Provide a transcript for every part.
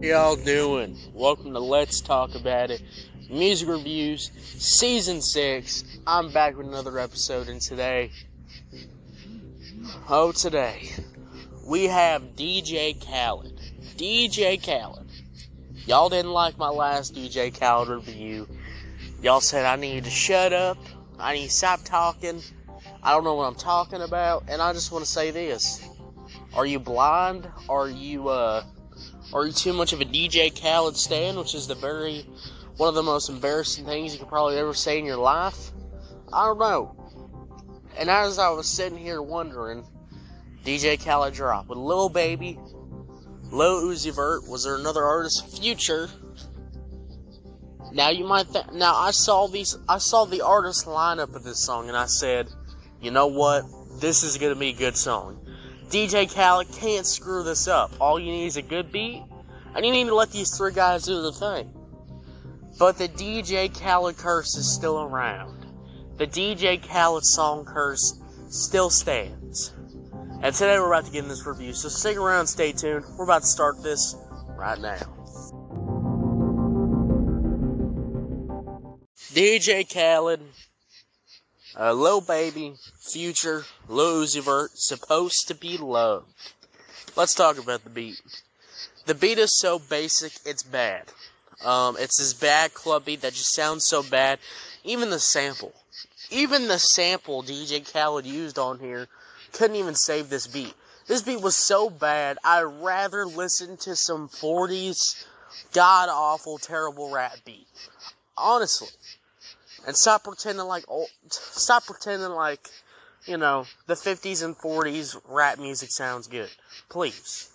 y'all doing? Welcome to Let's Talk About It Music Reviews Season 6. I'm back with another episode, and today, oh, today, we have DJ Khaled. DJ Khaled. Y'all didn't like my last DJ Khaled review. Y'all said I need to shut up, I need to stop talking, I don't know what I'm talking about, and I just want to say this. Are you blind? Are you, uh, are you too much of a DJ Khaled stan, which is the very one of the most embarrassing things you could probably ever say in your life? I don't know. And as I was sitting here wondering, DJ Khaled drop with Lil Baby, Lil Uzi Vert. Was there another artist? Future. Now you might think. Now I saw these. I saw the artist lineup of this song, and I said, you know what? This is gonna be a good song. DJ Khaled can't screw this up. All you need is a good beat, and you need to let these three guys do the thing. But the DJ Khaled curse is still around. The DJ Khaled song curse still stands. And today we're about to get in this review, so stick around, stay tuned. We're about to start this right now. DJ Khaled, uh, Lil Baby, Future, Lil supposed to be loved. Let's talk about the beat. The beat is so basic, it's bad. Um, it's this bad club beat that just sounds so bad. Even the sample, even the sample DJ Khaled used on here couldn't even save this beat. This beat was so bad, I'd rather listen to some 40s god awful, terrible rap beat. Honestly. And stop pretending like old, stop pretending like, you know, the 50s and 40s rap music sounds good. Please.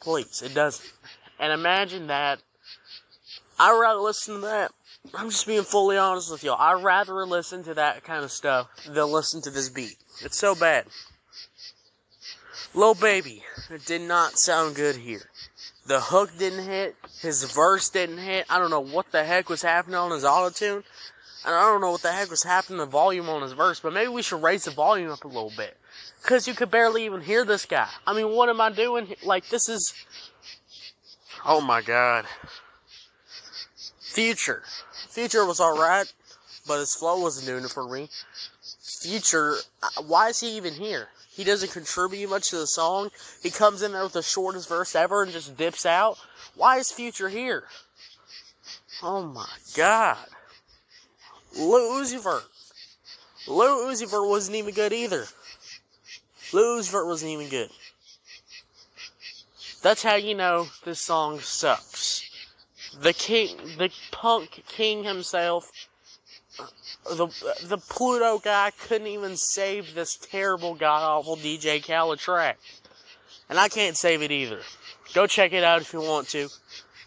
Please, it doesn't. And imagine that. I'd rather listen to that. I'm just being fully honest with y'all. I'd rather listen to that kind of stuff than listen to this beat. It's so bad. Lil Baby, it did not sound good here. The hook didn't hit. His verse didn't hit. I don't know what the heck was happening on his auto tune. And I don't know what the heck was happening to the volume on his verse, but maybe we should raise the volume up a little bit. Cause you could barely even hear this guy. I mean, what am I doing? Like, this is, oh my god. Future. Future was alright, but his flow wasn't doing it for me. Future, uh, why is he even here? He doesn't contribute much to the song. He comes in there with the shortest verse ever and just dips out. Why is Future here? Oh my god. Lil Uzi Vert. Lil Uzi Vert wasn't even good either. Lil Uzi Vert wasn't even good. That's how you know this song sucks. The king, the punk king himself, the the Pluto guy couldn't even save this terrible god awful DJ Khaled track, and I can't save it either. Go check it out if you want to.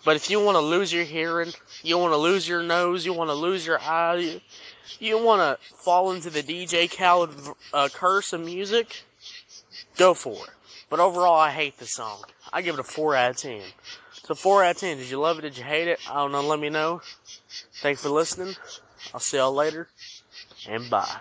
But if you want to lose your hearing, you want to lose your nose, you want to lose your eye, you, you want to fall into the DJ Khaled uh, curse of music, go for it. But overall, I hate the song. I give it a 4 out of 10. So 4 out of 10. Did you love it? Did you hate it? I don't know. Let me know. Thanks for listening. I'll see y'all later. And bye.